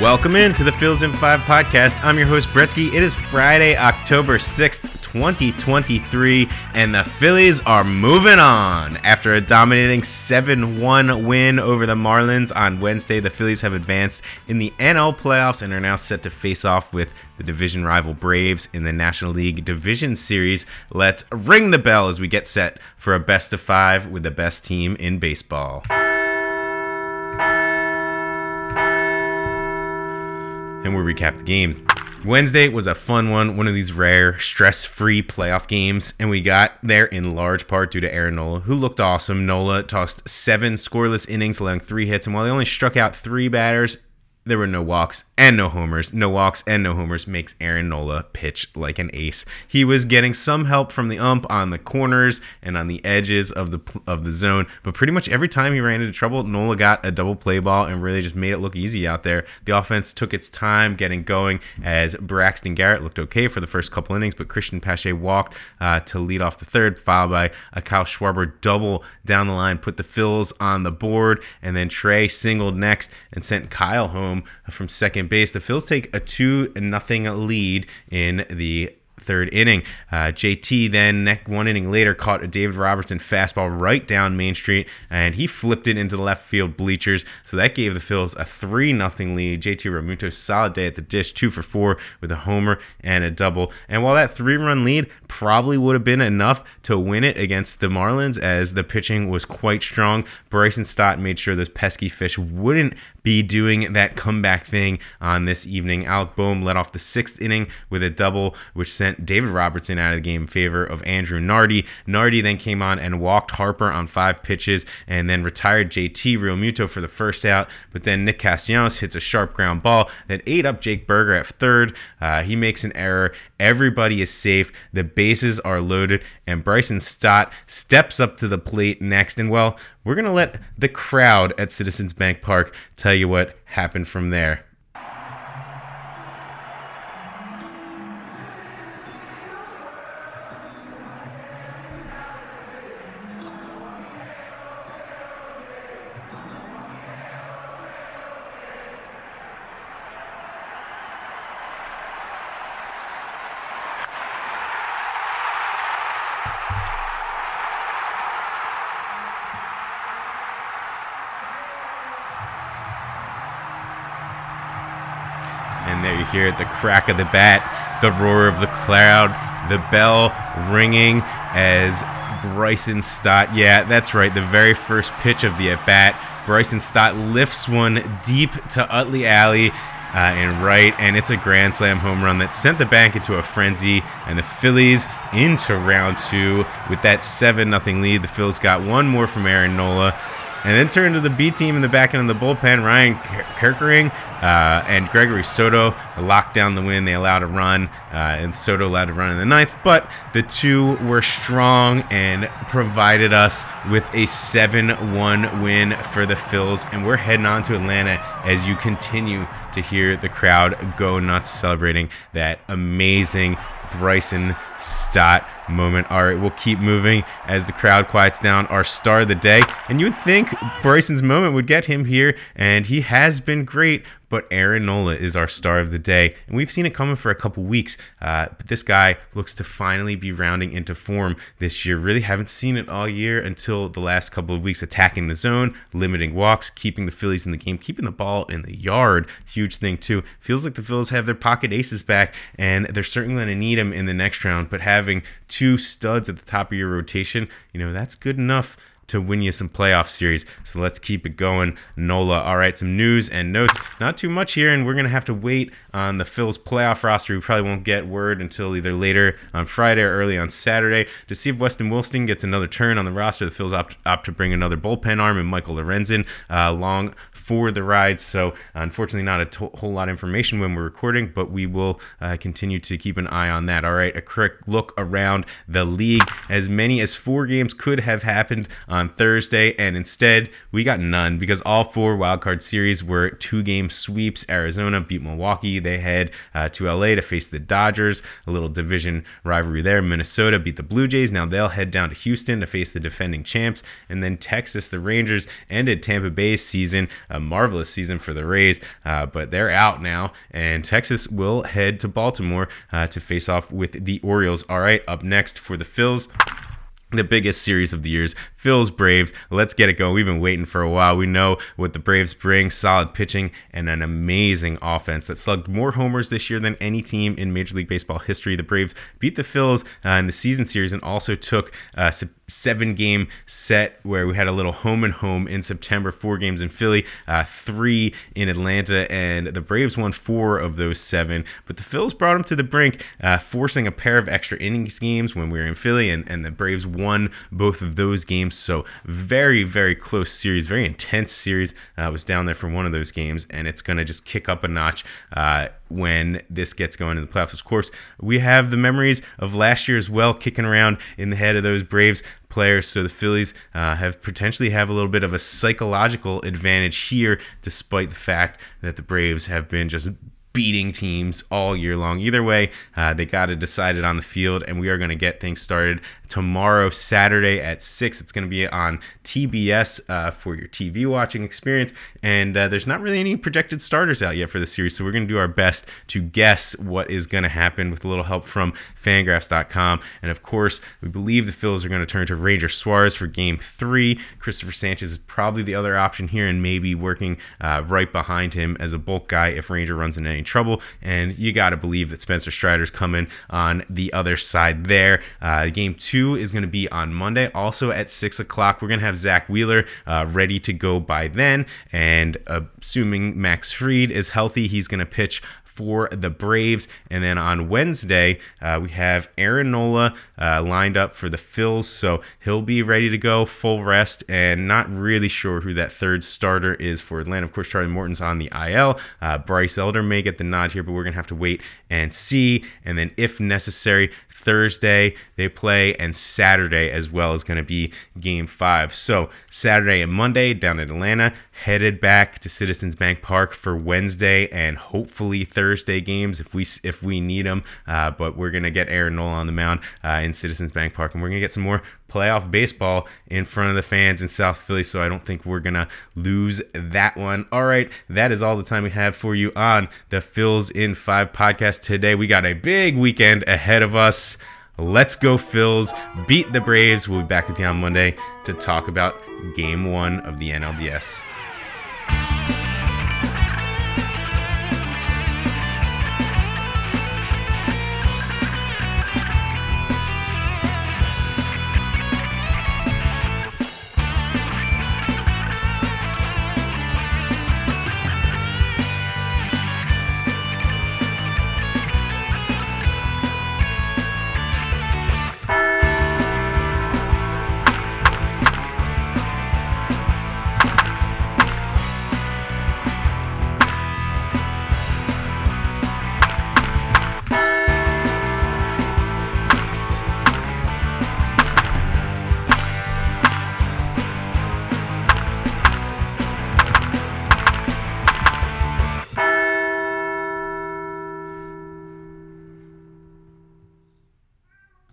Welcome in to the Phils in 5 podcast. I'm your host, Bretsky. It is Friday, October 6th, 2023, and the Phillies are moving on. After a dominating 7 1 win over the Marlins on Wednesday, the Phillies have advanced in the NL playoffs and are now set to face off with the division rival Braves in the National League Division Series. Let's ring the bell as we get set for a best of five with the best team in baseball. And we'll recap the game. Wednesday was a fun one, one of these rare, stress free playoff games, and we got there in large part due to Aaron Nola, who looked awesome. Nola tossed seven scoreless innings, allowing three hits, and while he only struck out three batters, there were no walks and no homers. No walks and no homers makes Aaron Nola pitch like an ace. He was getting some help from the ump on the corners and on the edges of the of the zone, but pretty much every time he ran into trouble, Nola got a double play ball and really just made it look easy out there. The offense took its time getting going as Braxton Garrett looked okay for the first couple innings, but Cristian Pache walked uh, to lead off the third, followed by a Kyle Schwarber double down the line, put the Phils on the board, and then Trea singled next and sent Kyle home home from second base. The Phils take a 2 nothing lead in the third inning. Uh, JT then one inning later caught a David Robertson fastball right down Main Street, and he flipped it into the left field bleachers. So that gave the Phils a three nothing lead. JT Realmuto solid day at the dish, two for four with a homer and a double. And while that three run lead probably would have been enough to win it against the Marlins, as the pitching was quite strong, Bryson Stott made sure those pesky fish wouldn't be doing that comeback thing on this evening. Alec Bohm led off the sixth inning with a double, which sent David Robertson out of the game in favor of Andrew Nardi. Nardi then came on and walked Harper on five pitches and then retired JT Realmuto for the first out. But then Nick Castellanos hits a sharp ground ball that ate up Jake Burger at third. Uh, he makes an error. Everybody is safe. The bases are loaded, and Bryson Stott steps up to the plate next. And well, we're going to let the crowd at Citizens Bank Park tell you what happened from there. You hear the crack of the bat, the roar of the crowd, the bell ringing as Bryson Stott, yeah, that's right, the very first pitch of the at bat. Bryson Stott lifts one deep to Utley Alley uh, and right, and it's a grand slam home run that sent the bank into a frenzy, and the Phillies into round two with that 7 0 lead. The Phillies got one more from Aaron Nola. And then turn to the B team in the back end of the bullpen. Ryan Kerkering uh, and Gregory Soto locked down the win. They allowed a run, uh, and Soto allowed a run in the ninth. But the two were strong and provided us with a 7 1 win for the Phils. And we're heading on to Atlanta as you continue to hear the crowd go nuts celebrating that amazing Bryson Stott moment. All right, we'll keep moving as the crowd quiets down. Our star of the day. And you would think Bryson's moment would get him here, and he has been great. But Aaron Nola is our star of the day, and we've seen it coming for a couple weeks. Uh, but this guy looks to finally be rounding into form this year. Really haven't seen it all year until the last couple of weeks, attacking the zone, limiting walks, keeping the Phillies in the game, keeping the ball in the yard. Huge thing too. Feels like the Phillies have their pocket aces back, and they're certainly going to need them in the next round. But having two studs at the top of your rotation, you know that's good enough to win you some playoff series. So let's keep it going. Nola. All right, some news and notes. Not too much here, and we're going to have to wait on the Phils playoff roster. We probably won't get word until either later on Friday or early on Saturday to see if Weston Wilson gets another turn on the roster. The Phils opt, opt to bring another bullpen arm and Michael Lorenzen uh, along for the ride. So, unfortunately, not a to- whole lot of information when we're recording, but we will uh, continue to keep an eye on that. All right, a quick look around the league. As many as four games could have happened on Thursday, and instead we got none because all four wildcard series were two game sweeps. Arizona beat Milwaukee. They head uh, to LA to face the Dodgers, a little division rivalry there. Minnesota beat the Blue Jays. Now they'll head down to Houston to face the defending champs. And then Texas, the Rangers, ended Tampa Bay's season, a marvelous season for the Rays, uh, but they're out now. And Texas will head to Baltimore uh, to face off with the Orioles. All right, up next for the Phils the biggest series of the years. Phil's Braves. Let's get it going. We've been waiting for a while. We know what the Braves bring solid pitching and an amazing offense that slugged more homers this year than any team in Major League Baseball history. The Braves beat the Phils uh, in the season series and also took uh, seven game set where we had a little home and home in September, four games in Philly, uh, three in Atlanta, and the Braves won four of those seven. But the Phils brought them to the brink, uh, forcing a pair of extra innings games when we were in Philly, and, and the Braves won both of those games. So very, very close series, very intense series. Uh, I was down there for one of those games, and it's going to just kick up a notch uh, when this gets going in the playoffs. Of course, we have the memories of last year as well, kicking around in the head of those Braves players. So the Phillies uh, have potentially have a little bit of a psychological advantage here, despite the fact that the Braves have been just beating teams all year long. Either way, uh, they got to decide it on the field, and we are going to get things started tomorrow, Saturday at 6. It's going to be on TBS uh, for your TV watching experience. And uh, there's not really any projected starters out yet for the series, so we're going to do our best to guess what is going to happen with a little help from fangraphs.com. And of course, we believe the Phils are going to turn to Ranger Suarez for game three. Cristopher Sanchez is probably the other option here, and maybe working uh, right behind him as a bulk guy if Ranger runs into any trouble. And you got to believe that Spencer Strider's coming on the other side there. Uh, game two is going to be on Monday, also at six o'clock. We're going to have Zack Wheeler uh, ready to go by then. And assuming Max Fried is healthy, he's going to pitch for the Braves. And then on Wednesday, uh, we have Aaron Nola uh, lined up for the Phils. So he'll be ready to go, full rest, and not really sure who that third starter is for Atlanta. Of course, Charlie Morton's on the IL. Uh, Bryce Elder may get the nod here, but we're going to have to wait and see. And then, if necessary, Thursday they play, and Saturday as well is going to be game five. So, Saturday and Monday down in Atlanta, headed back to Citizens Bank Park for Wednesday and hopefully Thursday games if we if we need them. Uh, but we're gonna get Aaron Nola on the mound uh, in Citizens Bank Park, and we're gonna get some more playoff baseball in front of the fans in South Philly. So I don't think we're gonna lose that one. All right, that is all the time we have for you on the Phils in Five podcast today. We got a big weekend ahead of us. Let's go, Phils. Beat the Braves. We'll be back with you on Monday to talk about game one of the NLDS.